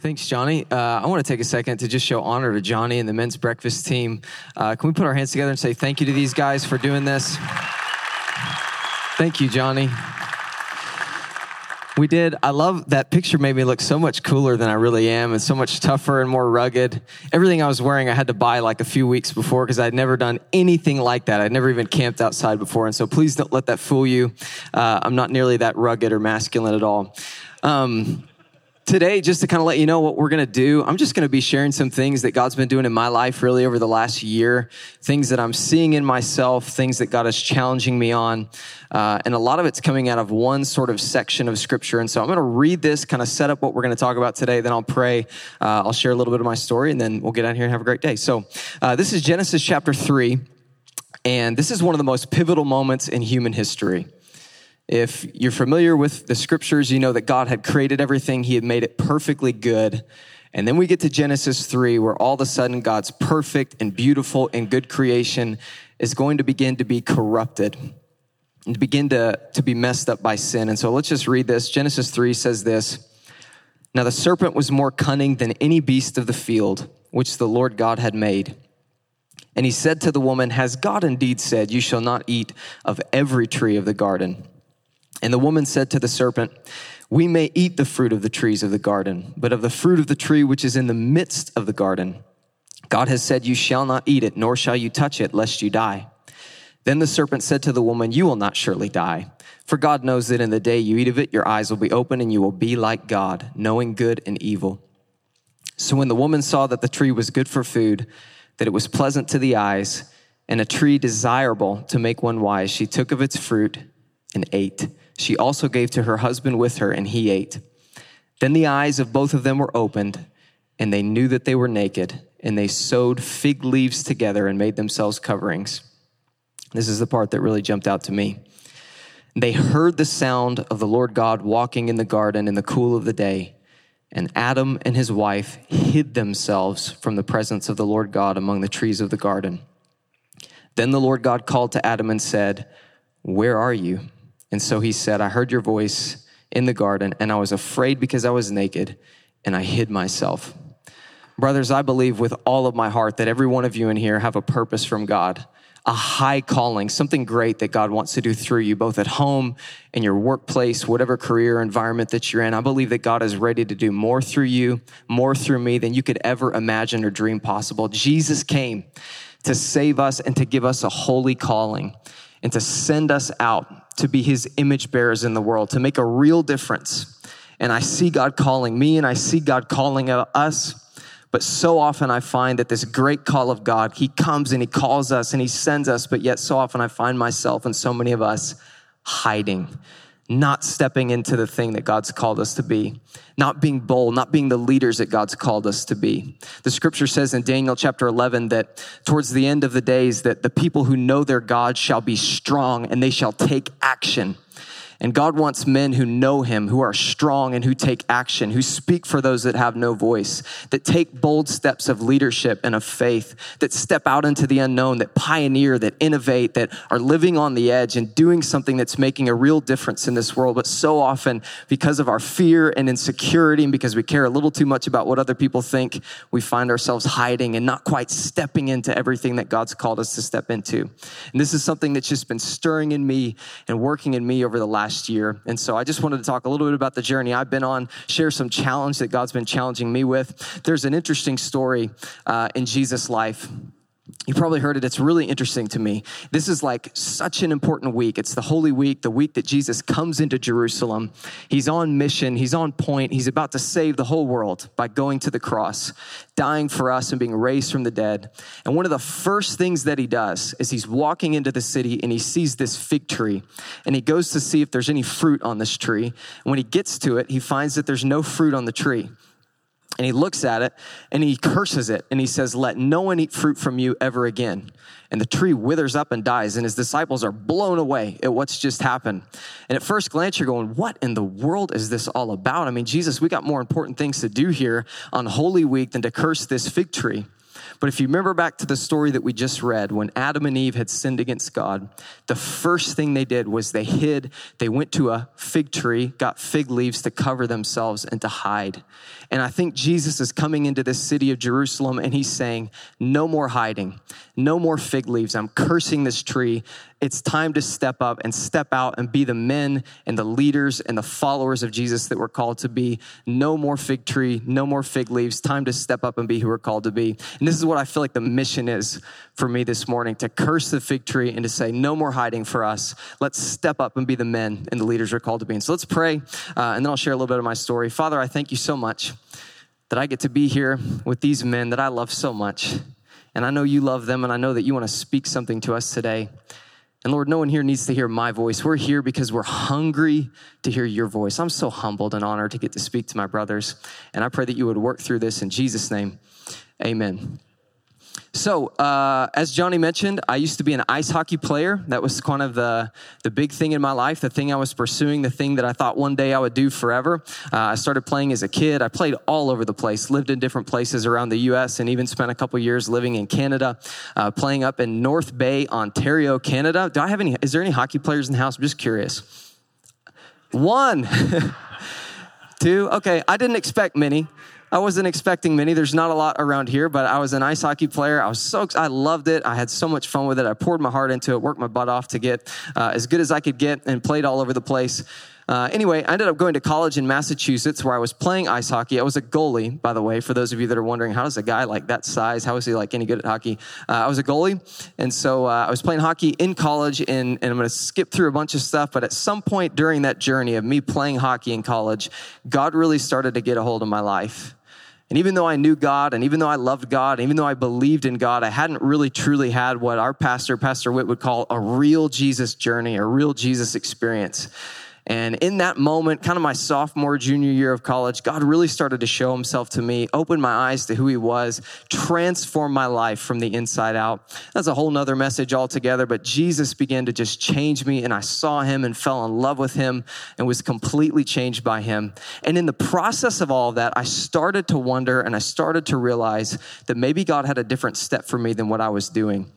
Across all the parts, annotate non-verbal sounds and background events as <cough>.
Thanks, Johnny. Uh, I want to take a second to just show honor to Johnny and the men's breakfast team. Uh, can we put our hands together and say thank you to these guys for doing this? Thank you, Johnny. We did. I love that picture made me look so much cooler than I really am and so much tougher and more rugged. Everything I was wearing, I had to buy like a few weeks before because I'd never done anything like that. I'd never even camped outside before. And so please don't let that fool you. Uh, I'm not nearly that rugged or masculine at all. Um, today, just to kind of let you know what we're going to do, I'm just going to be sharing some things that God's been doing in my life really over the last year, things that I'm seeing in myself, things that God is challenging me on. Uh, and a lot of it's coming out of one sort of section of scripture. And so I'm going to read this, kind of set up what we're going to talk about today. Then I'll pray. Uh, I'll share a little bit of my story, and then we'll get out here and have a great day. So uh, this is Genesis chapter 3. And this is one of the most pivotal moments in human history. If you're familiar with the scriptures, you know that God had created everything, He had made it perfectly good. And then we get to Genesis 3, where all of a sudden God's perfect and beautiful and good creation is going to begin to be corrupted and begin to, to be messed up by sin. And so let's just read this. Genesis 3 says this Now the serpent was more cunning than any beast of the field, which the Lord God had made. And he said to the woman, Has God indeed said, You shall not eat of every tree of the garden? And the woman said to the serpent, We may eat the fruit of the trees of the garden, but of the fruit of the tree which is in the midst of the garden, God has said, You shall not eat it, nor shall you touch it, lest you die. Then the serpent said to the woman, You will not surely die. For God knows that in the day you eat of it, your eyes will be open, and you will be like God, knowing good and evil. So when the woman saw that the tree was good for food, that it was pleasant to the eyes, and a tree desirable to make one wise, she took of its fruit and ate. She also gave to her husband with her, and he ate. Then the eyes of both of them were opened, and they knew that they were naked, and they sewed fig leaves together and made themselves coverings. This is the part that really jumped out to me. They heard the sound of the Lord God walking in the garden in the cool of the day, and Adam and his wife hid themselves from the presence of the Lord God among the trees of the garden. Then the Lord God called to Adam and said, Where are you? And so he said, I heard your voice in the garden, and I was afraid because I was naked, and I hid myself. Brothers, I believe with all of my heart that every one of you in here have a purpose from God, a high calling, something great that God wants to do through you, both at home, in your workplace, whatever career environment that you're in. I believe that God is ready to do more through you, more through me than you could ever imagine or dream possible. Jesus came to save us and to give us a holy calling and to send us out to be his image bearers in the world, to make a real difference. And I see God calling me and I see God calling us. But so often I find that this great call of God, he comes and he calls us and he sends us, but yet so often I find myself and so many of us hiding not stepping into the thing that God's called us to be, not being bold, not being the leaders that God's called us to be. The scripture says in Daniel chapter 11 that towards the end of the days that the people who know their God shall be strong and they shall take action. And God wants men who know Him, who are strong and who take action, who speak for those that have no voice, that take bold steps of leadership and of faith, that step out into the unknown, that pioneer, that innovate, that are living on the edge and doing something that's making a real difference in this world. But so often, because of our fear and insecurity, and because we care a little too much about what other people think, we find ourselves hiding and not quite stepping into everything that God's called us to step into. And this is something that's just been stirring in me and working in me over the last last year. And so I just wanted to talk a little bit about the journey I've been on, share some challenge that God's been challenging me with. There's an interesting story uh, in Jesus' life you probably heard it. It's really interesting to me. This is like such an important week. It's the Holy Week, the week that Jesus comes into Jerusalem. He's on mission, he's on point. He's about to save the whole world by going to the cross, dying for us, and being raised from the dead. And one of the first things that he does is he's walking into the city and he sees this fig tree. And he goes to see if there's any fruit on this tree. And when he gets to it, he finds that there's no fruit on the tree and he looks at it and he curses it and he says, Let no one eat fruit from you ever again. And the tree withers up and dies, and his disciples are blown away at what's just happened. And at first glance, you're going, What in the world is this all about? I mean, Jesus, we got more important things to do here on Holy Week than to curse this fig tree. But if you remember back to the story that we just read, when Adam and Eve had sinned against God, the first thing they did was they hid. They went to a fig tree, got fig leaves to cover themselves and to hide. And I think Jesus is coming into this city of Jerusalem and he's saying, No more hiding, no more fig leaves. I'm cursing this tree. It's time to step up and step out and be the men and the leaders and the followers of Jesus that we're called to be. No more fig tree, no more fig leaves. Time to step up and be who we're called to be. And this is what I feel like the mission is for me this morning to curse the fig tree and to say, No more hiding for us. Let's step up and be the men and the leaders we're called to be. And so let's pray, uh, and then I'll share a little bit of my story. Father, I thank you so much that I get to be here with these men that I love so much. And I know you love them, and I know that you want to speak something to us today. And Lord, no one here needs to hear my voice. We're here because we're hungry to hear your voice. I'm so humbled and honored to get to speak to my brothers. And I pray that you would work through this in Jesus' name. Amen. So, uh, as Johnny mentioned, I used to be an ice hockey player. That was kind of the, the big thing in my life, the thing I was pursuing, the thing that I thought one day I would do forever. Uh, I started playing as a kid. I played all over the place, lived in different places around the U.S., and even spent a couple years living in Canada, uh, playing up in North Bay, Ontario, Canada. Do I have any? Is there any hockey players in the house? I'm just curious. One. <laughs> Two. Okay, I didn't expect many. I wasn't expecting many. There's not a lot around here, but I was an ice hockey player. I was so, I loved it. I had so much fun with it. I poured my heart into it, worked my butt off to get uh, as good as I could get, and played all over the place. Uh, anyway, I ended up going to college in Massachusetts where I was playing ice hockey. I was a goalie, by the way, for those of you that are wondering, how does a guy like that size, how is he like any good at hockey? Uh, I was a goalie. And so uh, I was playing hockey in college and, and I'm going to skip through a bunch of stuff. But at some point during that journey of me playing hockey in college, God really started to get a hold of my life. And even though I knew God and even though I loved God, and even though I believed in God, I hadn't really truly had what our pastor, Pastor Whit, would call a real Jesus journey, a real Jesus experience. And in that moment, kind of my sophomore, junior year of college, God really started to show himself to me, open my eyes to who he was, transform my life from the inside out. That's a whole nother message altogether, but Jesus began to just change me and I saw him and fell in love with him and was completely changed by him. And in the process of all of that, I started to wonder and I started to realize that maybe God had a different step for me than what I was doing.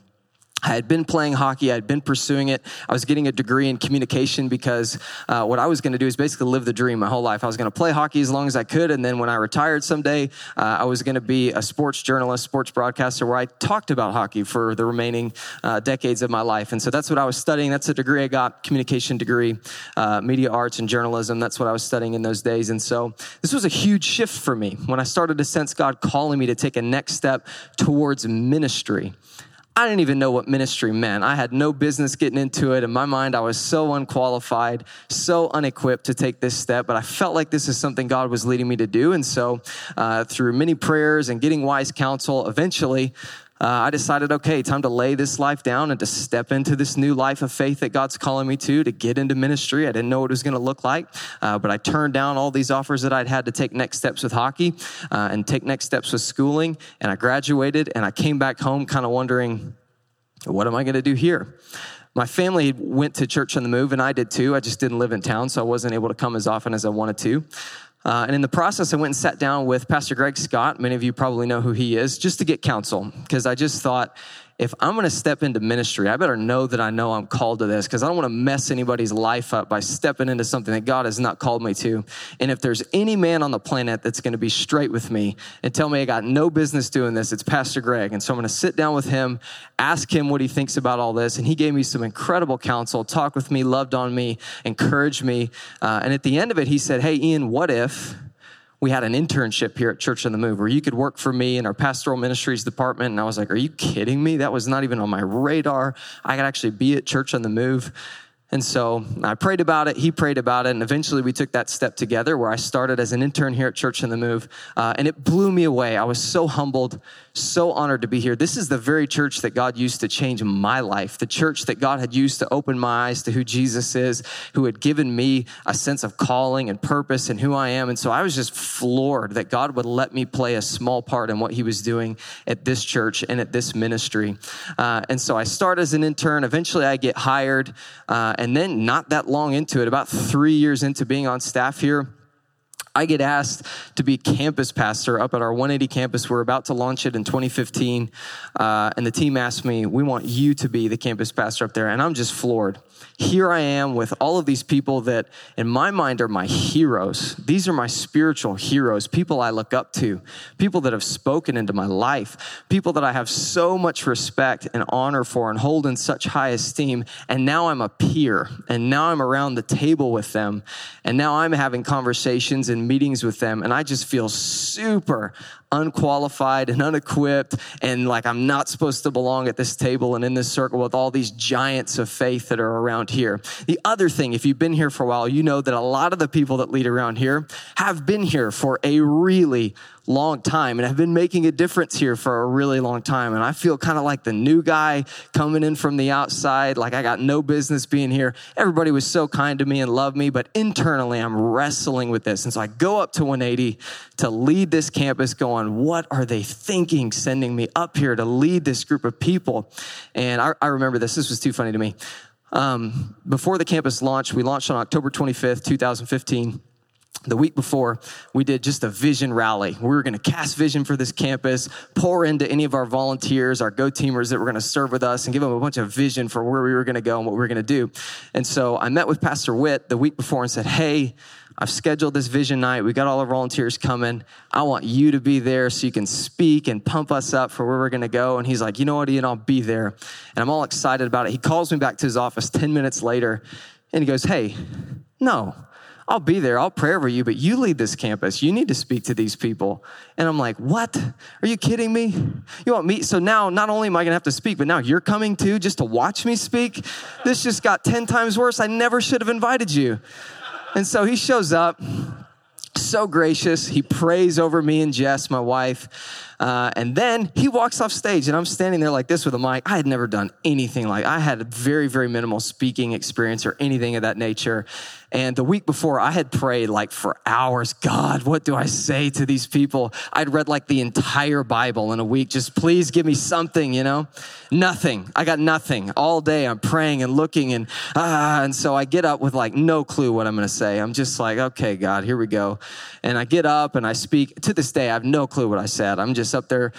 I had been playing hockey. I had been pursuing it. I was getting a degree in communication because uh, what I was going to do is basically live the dream my whole life. I was going to play hockey as long as I could. And then when I retired someday, uh, I was going to be a sports journalist, sports broadcaster where I talked about hockey for the remaining uh, decades of my life. And so that's what I was studying. That's a degree I got, communication degree, uh, media arts and journalism. That's what I was studying in those days. And so this was a huge shift for me when I started to sense God calling me to take a next step towards ministry. I didn't even know what ministry meant. I had no business getting into it. In my mind, I was so unqualified, so unequipped to take this step, but I felt like this is something God was leading me to do. And so, uh, through many prayers and getting wise counsel, eventually, uh, I decided, okay, time to lay this life down and to step into this new life of faith that God's calling me to, to get into ministry. I didn't know what it was going to look like, uh, but I turned down all these offers that I'd had to take next steps with hockey uh, and take next steps with schooling. And I graduated and I came back home kind of wondering, what am I going to do here? My family went to church on the move, and I did too. I just didn't live in town, so I wasn't able to come as often as I wanted to. Uh, and in the process, I went and sat down with Pastor Greg Scott. Many of you probably know who he is, just to get counsel, because I just thought, if I'm going to step into ministry, I better know that I know I'm called to this because I don't want to mess anybody's life up by stepping into something that God has not called me to. And if there's any man on the planet that's going to be straight with me and tell me I got no business doing this, it's Pastor Greg. And so I'm going to sit down with him, ask him what he thinks about all this. And he gave me some incredible counsel, talked with me, loved on me, encouraged me. Uh, and at the end of it, he said, Hey, Ian, what if? We had an internship here at Church on the Move where you could work for me in our pastoral ministries department. And I was like, Are you kidding me? That was not even on my radar. I could actually be at Church on the Move. And so I prayed about it. He prayed about it. And eventually we took that step together where I started as an intern here at Church on the Move. Uh, and it blew me away. I was so humbled, so honored to be here. This is the very church that God used to change my life, the church that God had used to open my eyes to who Jesus is, who had given me a sense of calling and purpose and who I am. And so I was just floored that God would let me play a small part in what he was doing at this church and at this ministry. Uh, and so I start as an intern. Eventually I get hired. Uh, and then, not that long into it, about three years into being on staff here, I get asked to be campus pastor up at our 180 campus. We're about to launch it in 2015. Uh, and the team asked me, We want you to be the campus pastor up there. And I'm just floored. Here I am with all of these people that, in my mind, are my heroes. These are my spiritual heroes, people I look up to, people that have spoken into my life, people that I have so much respect and honor for and hold in such high esteem. And now I'm a peer, and now I'm around the table with them, and now I'm having conversations and meetings with them, and I just feel super unqualified and unequipped and like I'm not supposed to belong at this table and in this circle with all these giants of faith that are around here. The other thing, if you've been here for a while, you know that a lot of the people that lead around here have been here for a really long time and have been making a difference here for a really long time. And I feel kind of like the new guy coming in from the outside, like I got no business being here. Everybody was so kind to me and loved me, but internally I'm wrestling with this. And so I go up to 180 to lead this campus, going, what are they thinking sending me up here to lead this group of people? And I, I remember this. This was too funny to me. Um, before the campus launched, we launched on October 25th, 2015 the week before, we did just a vision rally. We were going to cast vision for this campus, pour into any of our volunteers, our go teamers that were going to serve with us, and give them a bunch of vision for where we were going to go and what we were going to do. And so I met with Pastor Whit the week before and said, Hey, I've scheduled this vision night. We got all our volunteers coming. I want you to be there so you can speak and pump us up for where we're going to go. And he's like, You know what, Ian? I'll be there. And I'm all excited about it. He calls me back to his office 10 minutes later and he goes, Hey, no. I'll be there. I'll pray over you, but you lead this campus. You need to speak to these people. And I'm like, what? Are you kidding me? You want me? So now, not only am I going to have to speak, but now you're coming too just to watch me speak? This just got 10 times worse. I never should have invited you. And so he shows up, so gracious. He prays over me and Jess, my wife. Uh, and then he walks off stage, and I'm standing there like this with a mic. I had never done anything like I had a very, very minimal speaking experience or anything of that nature. And the week before, I had prayed like for hours. God, what do I say to these people? I'd read like the entire Bible in a week. Just please give me something, you know? Nothing. I got nothing. All day I'm praying and looking and ah, and so I get up with like no clue what I'm going to say. I'm just like, okay, God, here we go. And I get up and I speak. To this day, I have no clue what I said. I'm just up there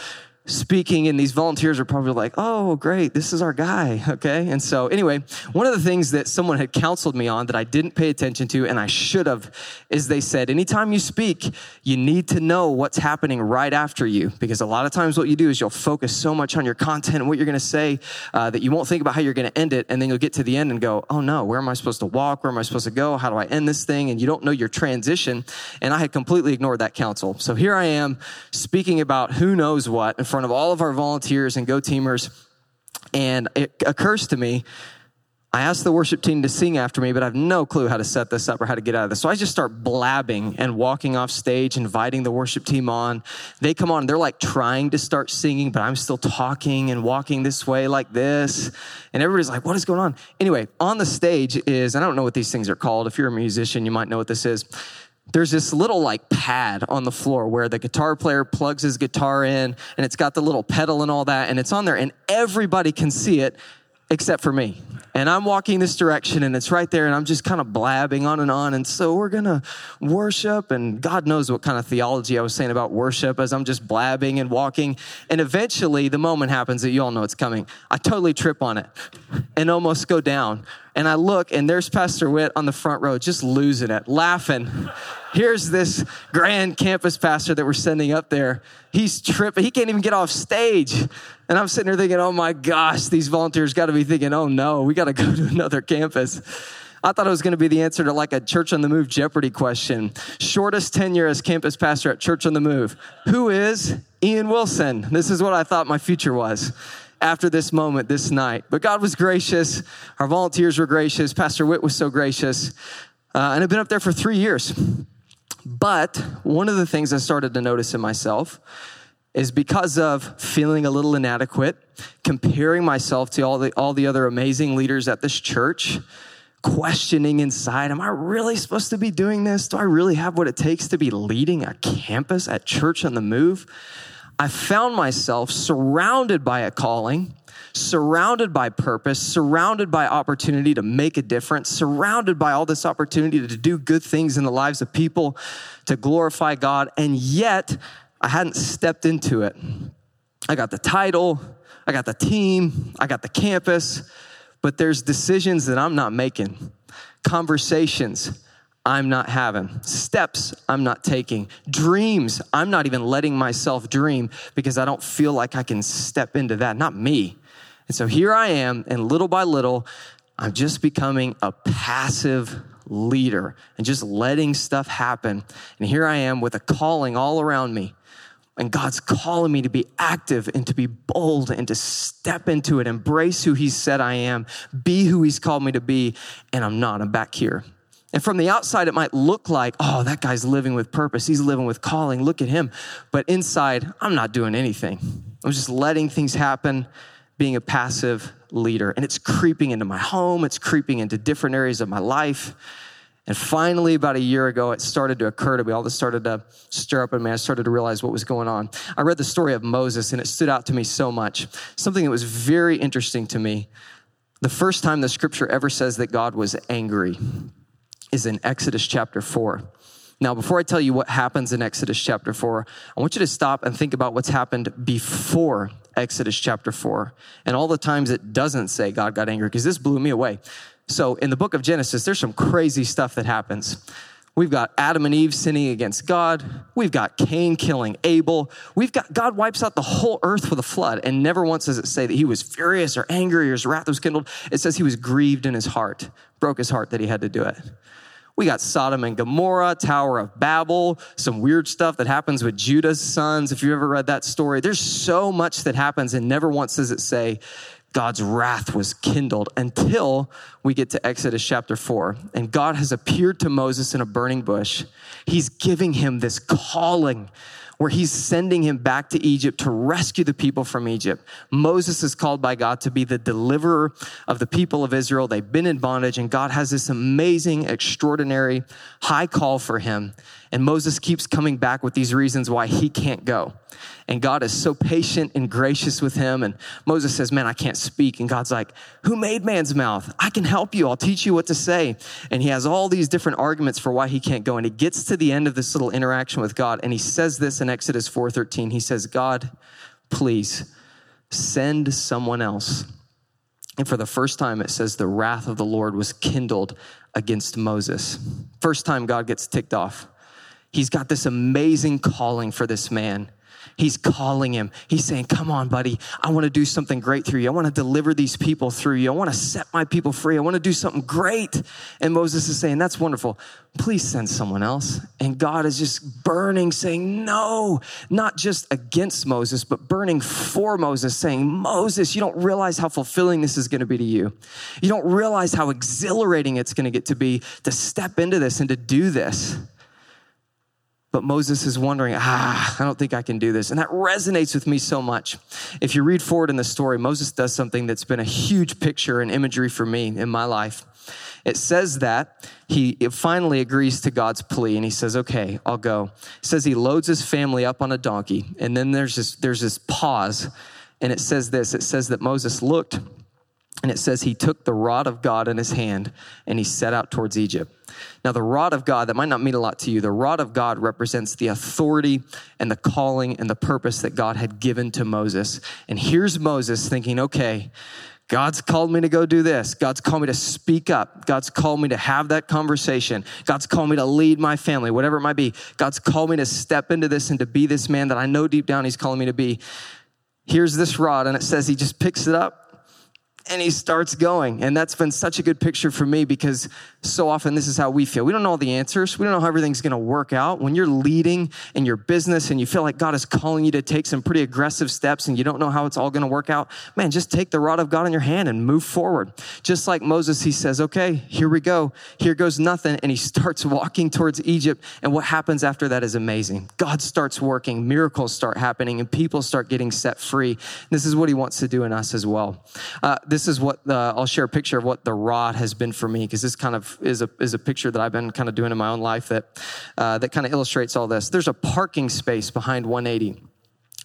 speaking and these volunteers are probably like oh great this is our guy <laughs> okay? And so anyway one of the things that someone had counseled me on that i didn't pay attention to and i should have is they said anytime you speak you need to know what's happening right after you because a lot of times what you do is you'll focus so much on your content and what you're going to say uh, that you won't think about how you're going to end it and then you'll get to the end and go oh no where am i supposed to walk? Where am i supposed to go? How do i end this thing and you don't know your transition and i had completely ignored that counsel. So here i am speaking about who knows what front of all of our volunteers and go teamers. And it occurs to me, I asked the worship team to sing after me, but I have no clue how to set this up or how to get out of this. So I just start blabbing and walking off stage, inviting the worship team on. They come on, they're like trying to start singing, but I'm still talking and walking this way like this. And everybody's like, what is going on? Anyway, on the stage is, I don't know what these things are called. If you're a musician, you might know what this is there's this little like pad on the floor where the guitar player plugs his guitar in and it's got the little pedal and all that and it's on there and everybody can see it except for me. And I'm walking this direction and it's right there and I'm just kind of blabbing on and on. And so we're going to worship and God knows what kind of theology I was saying about worship as I'm just blabbing and walking. And eventually the moment happens that you all know it's coming. I totally trip on it and almost go down. And I look and there's Pastor Whit on the front row just losing it, laughing here's this grand campus pastor that we're sending up there. He's tripping. He can't even get off stage. And I'm sitting there thinking, oh my gosh, these volunteers got to be thinking, oh no, we got to <laughs> go to another campus. I thought it was going to be the answer to like a church on the move Jeopardy question. Shortest tenure as campus pastor at Church on the Move. Who is Ian Wilson? This is what I thought my future was after this moment, this night. But God was gracious. Our volunteers were gracious. Pastor Whit was so gracious. Uh, and I've been up there for three years. But one of the things I started to notice in myself is because of feeling a little inadequate, comparing myself to all the, all the other amazing leaders at this church, questioning inside, am I really supposed to be doing this? Do I really have what it takes to be leading a campus at Church on the Move? I found myself surrounded by a calling, surrounded by purpose, surrounded by opportunity to make a difference, surrounded by all this opportunity to do good things in the lives of people, to glorify God, and yet I hadn't stepped into it. I got the title, I got the team, I got the campus, but there's decisions that I'm not making, conversations I'm not having, steps I'm not taking, dreams I'm not even letting myself dream because I don't feel like I can step into that. Not me. And so here I am, and little by little, I'm just becoming a passive leader and just letting stuff happen. And here I am with a calling all around me. And God's calling me to be active and to be bold and to step into it, embrace who He said I am, be who He's called me to be. And I'm not. I'm back here. And from the outside, it might look like, oh, that guy's living with purpose. He's living with calling. Look at him. But inside, I'm not doing anything. I'm just letting things happen, being a passive leader. And it's creeping into my home, it's creeping into different areas of my life. And finally, about a year ago, it started to occur to me. All this started to stir up in me. I started to realize what was going on. I read the story of Moses, and it stood out to me so much. Something that was very interesting to me. The first time the scripture ever says that God was angry is in Exodus chapter 4. Now, before I tell you what happens in Exodus chapter 4, I want you to stop and think about what's happened before Exodus chapter 4 and all the times it doesn't say God got angry, because this blew me away. So, in the book of Genesis, there's some crazy stuff that happens. We've got Adam and Eve sinning against God. We've got Cain killing Abel. We've got God wipes out the whole earth with a flood. And never once does it say that he was furious or angry or his wrath was kindled. It says he was grieved in his heart, broke his heart that he had to do it. We got Sodom and Gomorrah, Tower of Babel, some weird stuff that happens with Judah's sons. If you ever read that story, there's so much that happens, and never once does it say God's wrath was kindled until we get to Exodus chapter 4. And God has appeared to Moses in a burning bush. He's giving him this calling where he's sending him back to Egypt to rescue the people from Egypt. Moses is called by God to be the deliverer of the people of Israel. They've been in bondage, and God has this amazing, extraordinary, high call for him. And Moses keeps coming back with these reasons why he can't go. And God is so patient and gracious with him. And Moses says, Man, I can't speak. And God's like, Who made man's mouth? I can help you. I'll teach you what to say. And he has all these different arguments for why he can't go. And he gets to the end of this little interaction with God. And he says this in Exodus 4:13. He says, God, please send someone else. And for the first time, it says the wrath of the Lord was kindled against Moses. First time God gets ticked off. He's got this amazing calling for this man. He's calling him. He's saying, Come on, buddy. I want to do something great through you. I want to deliver these people through you. I want to set my people free. I want to do something great. And Moses is saying, That's wonderful. Please send someone else. And God is just burning, saying, No, not just against Moses, but burning for Moses, saying, Moses, you don't realize how fulfilling this is going to be to you. You don't realize how exhilarating it's going to get to be to step into this and to do this. But Moses is wondering, ah, I don't think I can do this. And that resonates with me so much. If you read forward in the story, Moses does something that's been a huge picture and imagery for me in my life. It says that he finally agrees to God's plea and he says, okay, I'll go. It says he loads his family up on a donkey. And then there's this, there's this pause. And it says this, it says that Moses looked and it says he took the rod of God in his hand and he set out towards Egypt. Now, the rod of God, that might not mean a lot to you. The rod of God represents the authority and the calling and the purpose that God had given to Moses. And here's Moses thinking, okay, God's called me to go do this. God's called me to speak up. God's called me to have that conversation. God's called me to lead my family, whatever it might be. God's called me to step into this and to be this man that I know deep down He's calling me to be. Here's this rod, and it says he just picks it up and he starts going. And that's been such a good picture for me because so often this is how we feel. We don't know all the answers. We don't know how everything's going to work out. When you're leading in your business and you feel like God is calling you to take some pretty aggressive steps and you don't know how it's all going to work out, man, just take the rod of God in your hand and move forward. Just like Moses, he says, okay, here we go. Here goes nothing. And he <laughs> starts walking towards Egypt. And what happens after that is amazing. God starts working, miracles start happening, and people start getting set free. This is what he wants to do in us as well. Uh, this is what the, I'll share a picture of what the rod has been for me because this kind of is a, is a picture that I've been kind of doing in my own life that, uh, that kind of illustrates all this. There's a parking space behind 180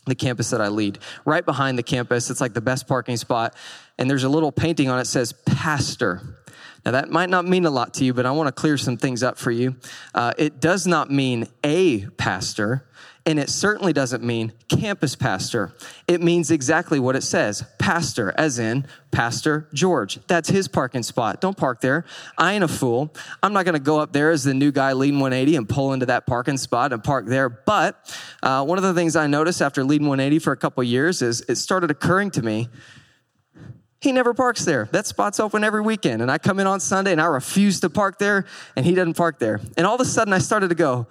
the campus that I lead. Right behind the campus, it's like the best parking spot. And there's a little painting on it says pastor. Now, that might not mean a lot to you, but I want to clear some things up for you. Uh, it does not mean a pastor, and it certainly doesn't mean campus pastor. It means exactly what it says pastor, as in Pastor George. That's his parking spot. Don't park there. I ain't a fool. I'm not going to go up there as the new guy leading 180 and pull into that parking spot and park there. But uh, one of the things I noticed after leading 180 for a couple years is it started occurring to me he never parks there. That spot's open every weekend. And I come in on Sunday and I refuse to park there, and he doesn't park there. And all of a sudden, I started to go,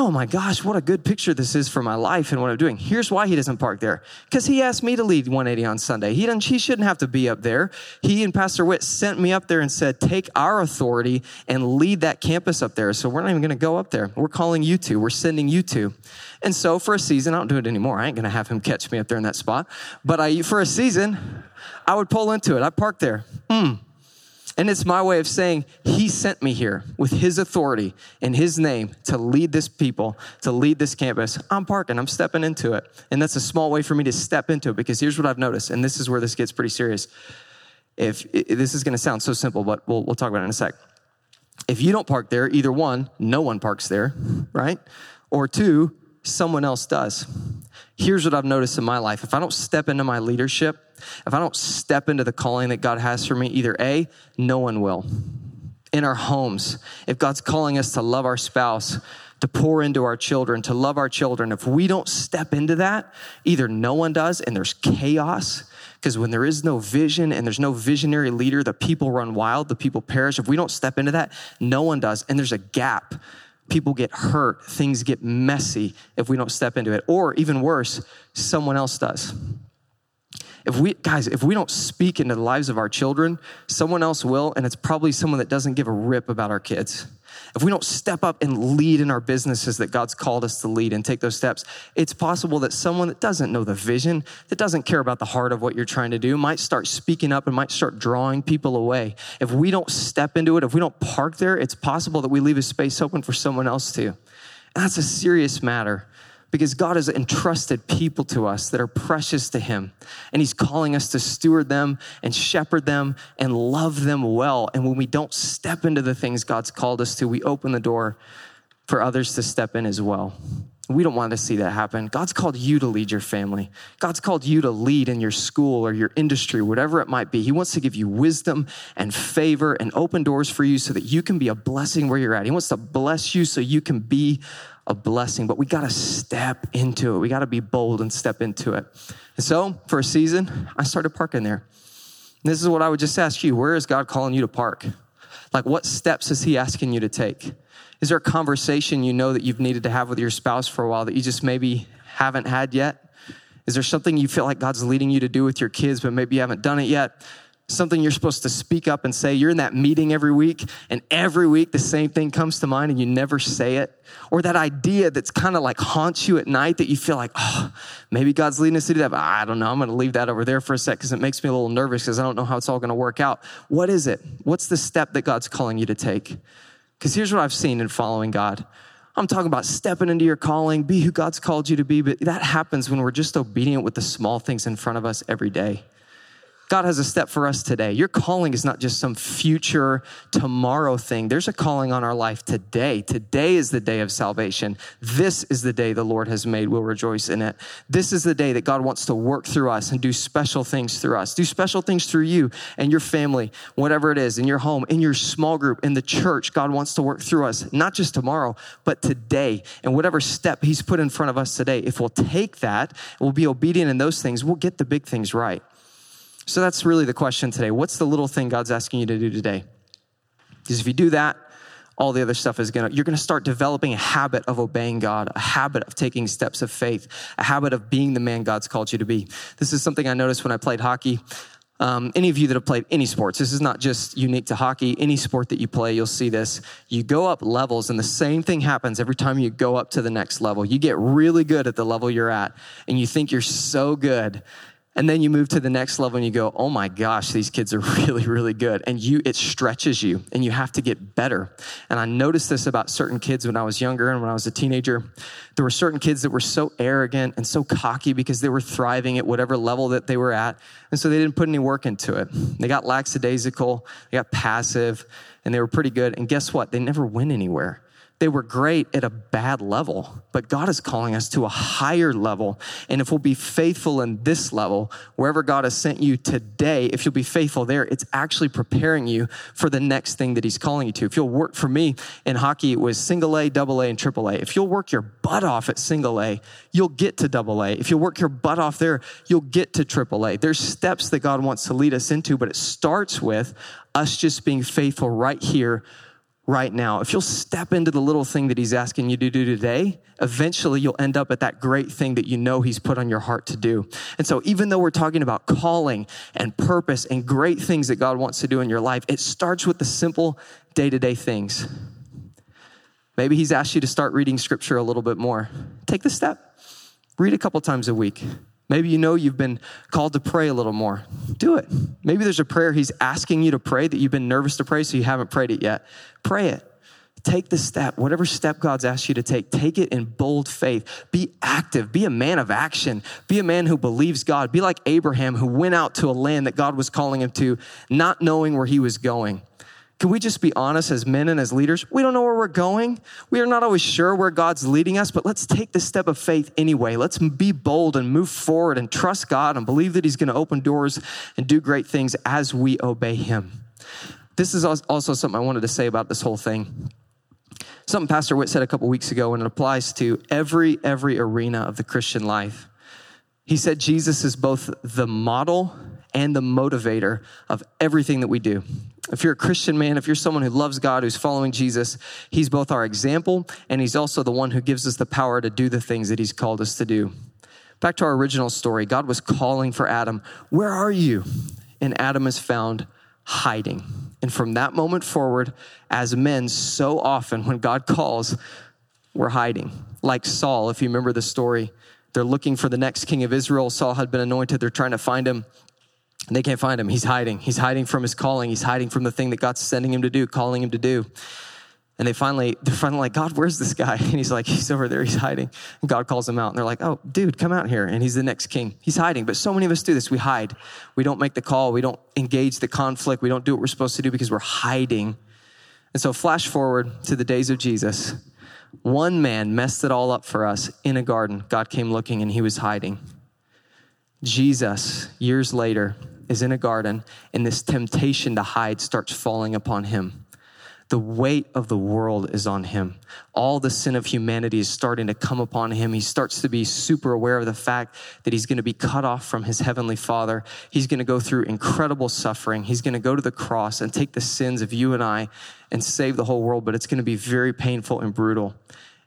Oh my gosh, what a good picture this is for my life and what I'm doing. Here's why he doesn't park there. Because he asked me to lead 180 on Sunday. He, doesn't, he shouldn't have to be up there. He and Pastor Whit sent me up there and said, Take our authority and lead that campus up there. So we're not even going to go up there. We're calling you to. We're sending you to. And so for a season, I don't do it anymore. I ain't going to have him catch me up there in that spot. But I, for a season, I would pull into it. I park there. Hmm. And it's my way of saying, He sent me here with His authority in His name to lead this people, to lead this campus. I'm parking, I'm stepping into it. And that's a small way for me to step into it because here's what I've noticed, and this is where this gets pretty serious. If, this is going to sound so simple, but we'll, we'll talk about it in a sec. If you don't park there, either one, no one parks there, right? Or two, someone else does. Here's what I've noticed in my life. If I don't step into my leadership, if I don't step into the calling that God has for me, either A, no one will. In our homes, if God's calling us to love our spouse, to pour into our children, to love our children, if we don't step into that, either no one does and there's chaos. Because when there is no vision and there's no visionary leader, the people run wild, the people perish. If we don't step into that, no one does. And there's a gap people get hurt, things get messy if we don't step into it. Or even worse, someone else does. If we, guys, if we don't speak into the lives of our children, someone else will, and it's probably someone that doesn't give a rip about our kids if we don't step up and lead in our businesses that God's called us to lead and take those steps, it's possible that someone that doesn't know the vision, that doesn't care about the heart of what you're trying to do, might start speaking up and might start drawing people away. If we don't step into it, if we don't park there, it's possible that we leave a space open for someone else to. And that's a serious matter because God has entrusted people to us that are precious to Him. And He's calling us to steward them and shepherd them and love them well. And when we don't step into the things God's called us to, we open the door for others to step in as well. We don't want to see that happen. God's called you to lead your family. God's called you to lead in your school or your industry, whatever it might be. He wants to give you wisdom and favor and open doors for you so that you can be a blessing where you're at. He wants to bless you so you can be a blessing, but we got to step into it. We got to be bold and step into it. And so, for a season, I started parking there. And this is what I would just ask you where is God calling you to park? Like, what steps is He asking you to take? Is there a conversation you know that you've needed to have with your spouse for a while that you just maybe haven't had yet? Is there something you feel like God's leading you to do with your kids, but maybe you haven't done it yet? Something you're supposed to speak up and say. You're in that meeting every week, and every week the same thing comes to mind, and you never say it. Or that idea that's kind of like haunts you at night that you feel like, oh, maybe God's leading us to do that, but I don't know. I'm going to leave that over there for a sec because it makes me a little nervous because I don't know how it's all going to work out. What is it? What's the step that God's calling you to take? Because here's what I've seen in following God. I'm talking about stepping into your calling, be who God's called you to be, but that happens when we're just obedient with the small things in front of us every day. God has a step for us today. Your calling is not just some future tomorrow thing. There's a calling on our life today. Today is the day of salvation. This is the day the Lord has made. We'll rejoice in it. This is the day that God wants to work through us and do special things through us. Do special things through you and your family, whatever it is, in your home, in your small group, in the church. God wants to work through us, not just tomorrow, but today. And whatever step He's put in front of us today, if we'll take that, we'll be obedient in those things, we'll get the big things right. So that's really the question today. What's the little thing God's asking you to do today? Because if you do that, all the other stuff is gonna, you're gonna start developing a habit of obeying God, a habit of taking steps of faith, a habit of being the man God's called you to be. This is something I noticed when I played hockey. Um, any of you that have played any sports, this is not just unique to hockey. Any sport that you play, you'll see this. You go up levels, and the same thing happens every time you go up to the next level. You get really good at the level you're at, and you think you're so good And then you move to the next level and you go, oh my gosh, these kids are <laughs> really, really good. And you, it stretches you and you have to get better. And I noticed this about certain kids when I was younger and when I was a teenager. There were certain kids that were so arrogant and so cocky because they were thriving at whatever level that they were at. And so they didn't put any work into it. They got lackadaisical, they got passive, and they were pretty good. And guess what? They never went anywhere. They were great at a bad level, but God is calling us to a higher level. And if we'll be faithful in this level, wherever God has sent you today, if you'll be faithful there, it's actually preparing you for the next thing that He's calling you to. If you'll work for me in hockey, it was single A, double A, and triple A. If you'll work your butt off at single A, you'll get to double A. If you'll work your butt off there, you'll get to triple A. There's steps that God wants to lead us into, but it starts with us just being faithful right here right now, if you'll step into the little thing that he's asking you to do today, eventually you'll end up at that great thing that you know he's put on your heart to do. And so, even though we're talking about calling and purpose and great things that God wants to do in your life, it starts with the simple day to day things. Maybe he's asked you to start reading scripture a little bit more. Take the step. Read a couple times a week. Maybe you know you've been called to pray a little more. Do it. Maybe there's a prayer he's asking you to pray that you've been nervous to pray, so you haven't prayed it yet. Pray it. Take the step, whatever step God's asked you to take, take it in bold faith. Be active. Be a man of action. Be a man who believes God. Be like Abraham, who went out to a land that God was calling him to, not knowing where he was going. Can we just be honest as men and as leaders? We don't know where we're going. We are not always sure where God's leading us, but let's take the step of faith anyway. Let's be bold and move forward and trust God and believe that He's going to open doors and do great things as we obey Him. This is also something I wanted to say about this whole thing. Something Pastor Whit said a couple weeks ago, and it applies to every, every arena of the Christian life. He said Jesus is both the model and the motivator of everything that we do. If you're a Christian man, if you're someone who loves God, who's following Jesus, He's both our example and He's also the one who gives us the power to do the things that He's called us to do. Back to our original story, God was calling for Adam, Where are you? And Adam is found hiding. And from that moment forward, as men, so often when God calls, we're hiding. Like Saul, if you remember the story, they're looking for the next king of Israel. Saul had been anointed. They're trying to find him. And they can't find him. He's hiding. He's hiding from his calling. He's hiding from the thing that God's sending him to do, calling him to do. And they finally, they're finally like, God, where's this guy? <laughs> And he's like, he's over there, he's hiding. And God calls him out. And they're like, oh, dude, come out here. And he's the next king. He's hiding. But so many of us do this. We hide. We don't make the call. We don't engage the conflict. We don't do what we're supposed to do because we're hiding. And so, flash forward to the days of Jesus. One man messed it all up for us in a garden. God came looking and he was hiding. Jesus, years later, is in a garden and this temptation to hide starts falling upon him. The weight of the world is on him. All the sin of humanity is starting to come upon him. He starts to be super aware of the fact that he's going to be cut off from his heavenly father. He's going to go through incredible suffering. He's going to go to the cross and take the sins of you and I and save the whole world, but it's going to be very painful and brutal.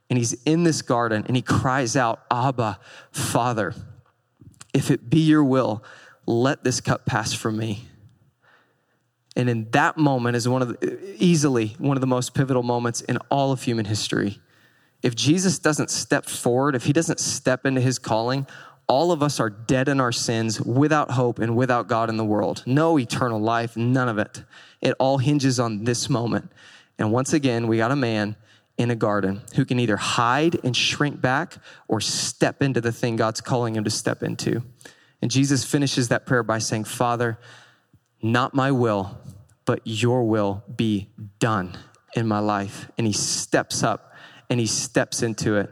And he's in this garden and he cries out, Abba, Father, if it be your will, let this cup pass from me. And in that moment is one of the, easily one of the most pivotal moments in all of human history. If Jesus doesn't step forward, if he doesn't step into his calling, all of us are dead in our sins without hope and without God in the world. No eternal life, none of it. It all hinges on this moment. And once again, we got a man in a garden who can either hide and shrink back or step into the thing God's calling him to step into. And Jesus finishes that prayer by saying, Father, not my will, but your will be done in my life. And he steps up and he steps into it.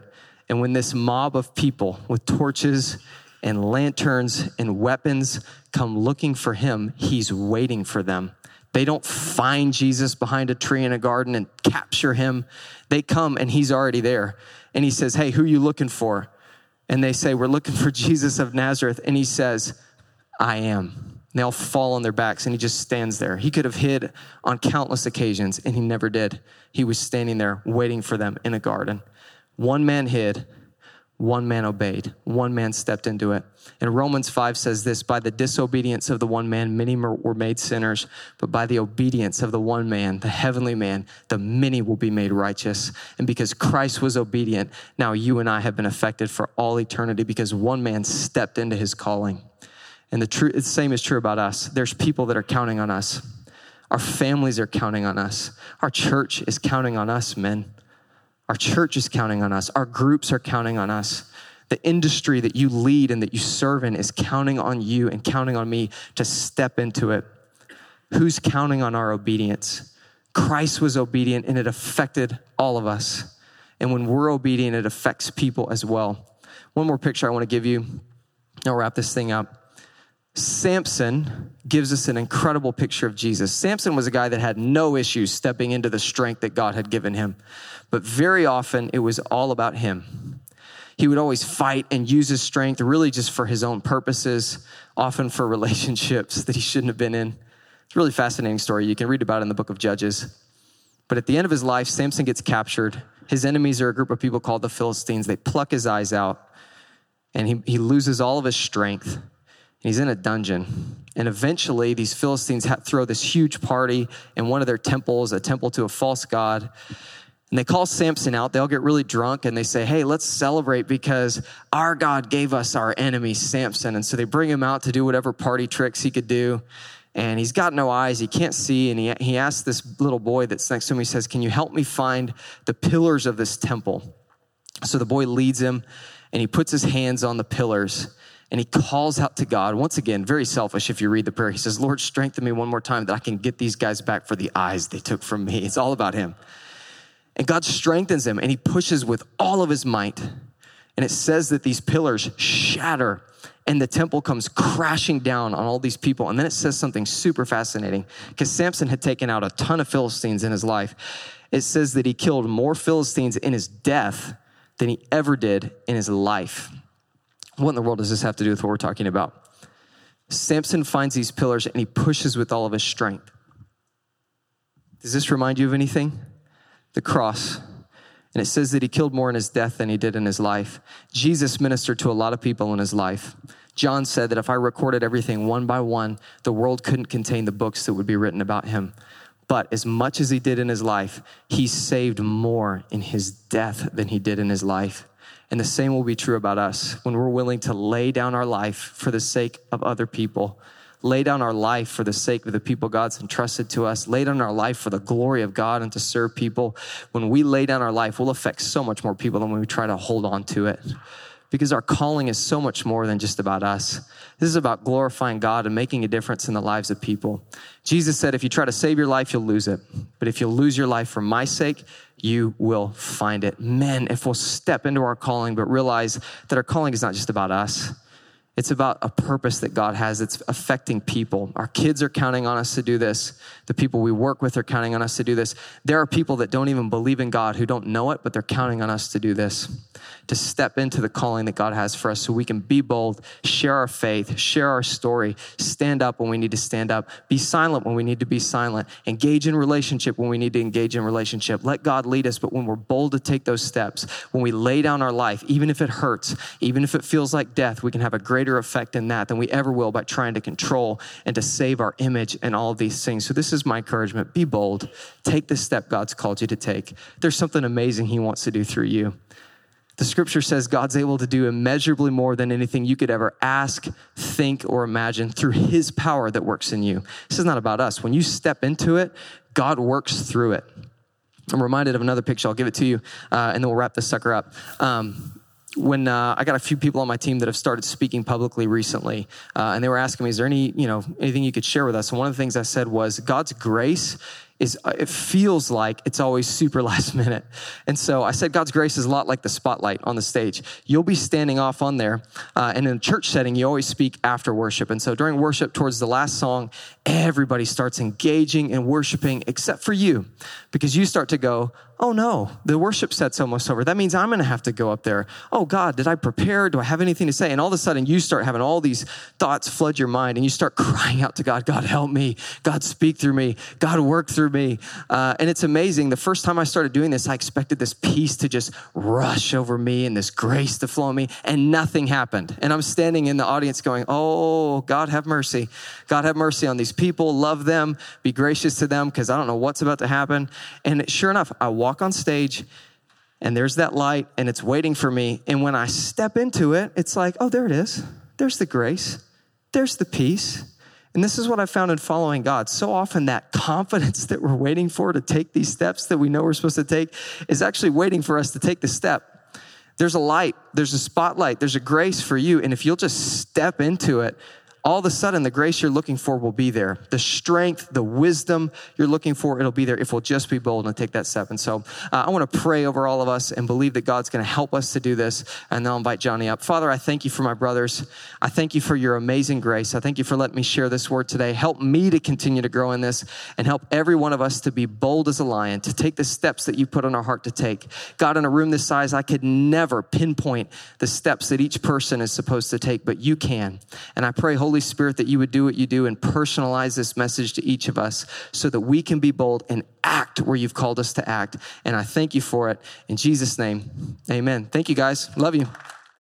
And when this mob of people with torches and lanterns and weapons come looking for him, he's waiting for them. They don't find Jesus behind a tree in a garden and capture him. They come and he's already there. And he says, Hey, who are you looking for? And they say, We're looking for <laughs> Jesus of Nazareth. And he says, I am. And they all fall on their backs and he just stands there. He could have hid on countless occasions and he never did. He was standing there waiting for them in a garden. One man hid, one man obeyed, one man stepped into it. And Romans 5 says this by the disobedience of the one man, many were made sinners, but by the obedience of the one man, the heavenly man, the many will be made righteous. And because Christ was obedient, now you and I have been affected for all eternity because one man stepped into his calling. And the, true, the same is true about us. There's people that are counting on us. Our families are counting on us. Our church is counting on us, men. Our church is counting on us. Our groups are counting on us. The industry that you lead and that you serve in is counting on you and counting on me to step into it. Who's counting on our obedience? Christ was obedient and it affected all of us. And when we're obedient, it affects people as well. One more picture I want to give you. I'll wrap this thing up. Samson gives us an incredible picture of Jesus. Samson was a guy that had no issues stepping into the strength that God had given him, but very often it was all about him. He would always fight and use his strength really just for his own purposes, often for <laughs> relationships that he shouldn't have been in. It's a really fascinating story. You can read about it in the book of Judges. But at the end of his life, Samson gets captured. His enemies are a group of people called the Philistines. They pluck his eyes out, and he, he loses all of his strength. He's in a dungeon. And eventually, these Philistines throw this huge party in one of their temples, a temple to a false god. And they call Samson out. They all get really drunk and they say, Hey, let's celebrate because our God gave us our enemy, Samson. And so they bring him out to do whatever party tricks he could do. And he's got no eyes, he can't see. And he, he asks this little boy that's next to him, he says, Can you help me find the pillars of this temple? So the boy leads him and he puts his hands on the pillars and he calls out to God. Once again, very selfish if you read the prayer. He says, Lord, strengthen me one more time that I can get these guys back for the eyes they took from me. It's all about him. And God strengthens him and he pushes with all of his might. And it says that these pillars shatter and the temple comes crashing down on all these people. And then it says something super fascinating because Samson had taken out a ton of Philistines in his life. It says that he killed more Philistines in his death than he ever did in his life. What in the world does this have to do with what we're talking about? Samson finds these pillars and he pushes with all of his strength. Does this remind you of anything? The cross. And it says that he killed more in his death than he did in his life. Jesus ministered to a lot of people in his life. John said that if I recorded everything one by one, the world couldn't contain the books that would be written about him. But as much as he did in his life, he saved more in his death than he did in his life. And the same will be true about us when we're willing to lay down our life for the sake of other people, lay down our life for the sake of the people God's entrusted to us, lay down our life for the glory of God and to serve people. When we lay down our life, we'll affect so much more people than when we try to hold on to it because our calling is so much more than just about us. This is about glorifying God and making a difference in the lives of people. Jesus said, if you try to save your life, you'll lose it. But if you lose your life for my sake, you will find it. Men, if we'll step into our calling, but realize that our calling is not just about us. It's about a purpose that God has that's affecting people. Our kids are counting on us to do this. The people we work with are counting on us to do this. There are people that don't even believe in God who don't know it, but they're counting on us to do this, to step into the calling that God has for us so we can be bold, share our faith, share our story, stand up when we need to stand up, be silent when we need to be silent, engage in relationship when we need to engage in relationship. Let God lead us, but when we're bold to take those steps, when we lay down our life, even if it hurts, even if it feels like death, we can have a greater effect in that than we ever will by trying to control and to save our image and all these things. So, this is my encouragement be bold, take the step God's called you to take. There's something amazing He wants to do through you. The scripture says God's able to do immeasurably more than anything you could ever ask, think, or imagine through His power that works in you. This is not about us. When you step into it, God works through it. I'm reminded of another picture. I'll give it to you, uh, and then we'll wrap this sucker up. Um, when uh, I got a few people on my team that have started speaking publicly recently, uh, and they were asking me, "Is there any, you know, anything you could share with us?" And one of the things I said was, "God's grace is uh, it feels like it's always super <laughs> last minute. And so I said God's grace is a lot like the spotlight on the stage. You'll be standing off on there, uh, and in a church setting, you always speak after worship. And so during worship, towards the last song, everybody starts engaging and worshiping except for you, because you start to go, oh no, the worship set's almost over. That means I'm going to have to go up there. Oh God, did I prepare? Do I have anything to say? And all of a sudden you start having all these thoughts flood your mind and you start <laughs> crying out to God, God help me. God speak through me. God work through me. Uh, and it's amazing. The first time I started doing this, I expected this peace to just rush over me and this grace to flow me and nothing happened. And I'm standing in the audience going, oh, God have mercy. God have mercy on these people. Love them. Be gracious to them because I don't know what's about to happen. And sure enough, I walk walk on stage and there's that light and it's waiting for me. And when I step into it, it's like, oh, there it is. There's the grace. there's the peace. And this is what I found in following God. So often, that confidence <laughs> that we're waiting for to take these steps that we know we're supposed to take is actually waiting for us to take the step. There's a light, there's a spotlight, there's a grace for you. And if you'll just step into it, all of a sudden the grace you're looking for will be there. The strength, the wisdom you're looking for, it'll be there if we'll just be bold and take that step. And so uh, I want to pray over all of us and believe that God's going to help us to do this. And then I'll invite Johnny up. Father, I thank you for my brothers. I thank you for your amazing grace. I thank you for letting me share this word today. Help me to continue to grow in this and help every one of us to be bold as a lion, to take the steps that you put on our heart to take. God, in a room this size, I could never pinpoint the steps that each person is supposed to take, but you can. And I pray, Holy Holy Spirit, that you would do what you do and personalize this message to each of us so that we can be bold and act where you've called us to act. And I thank you for it. In Jesus' name, amen. Thank you, guys. Love you.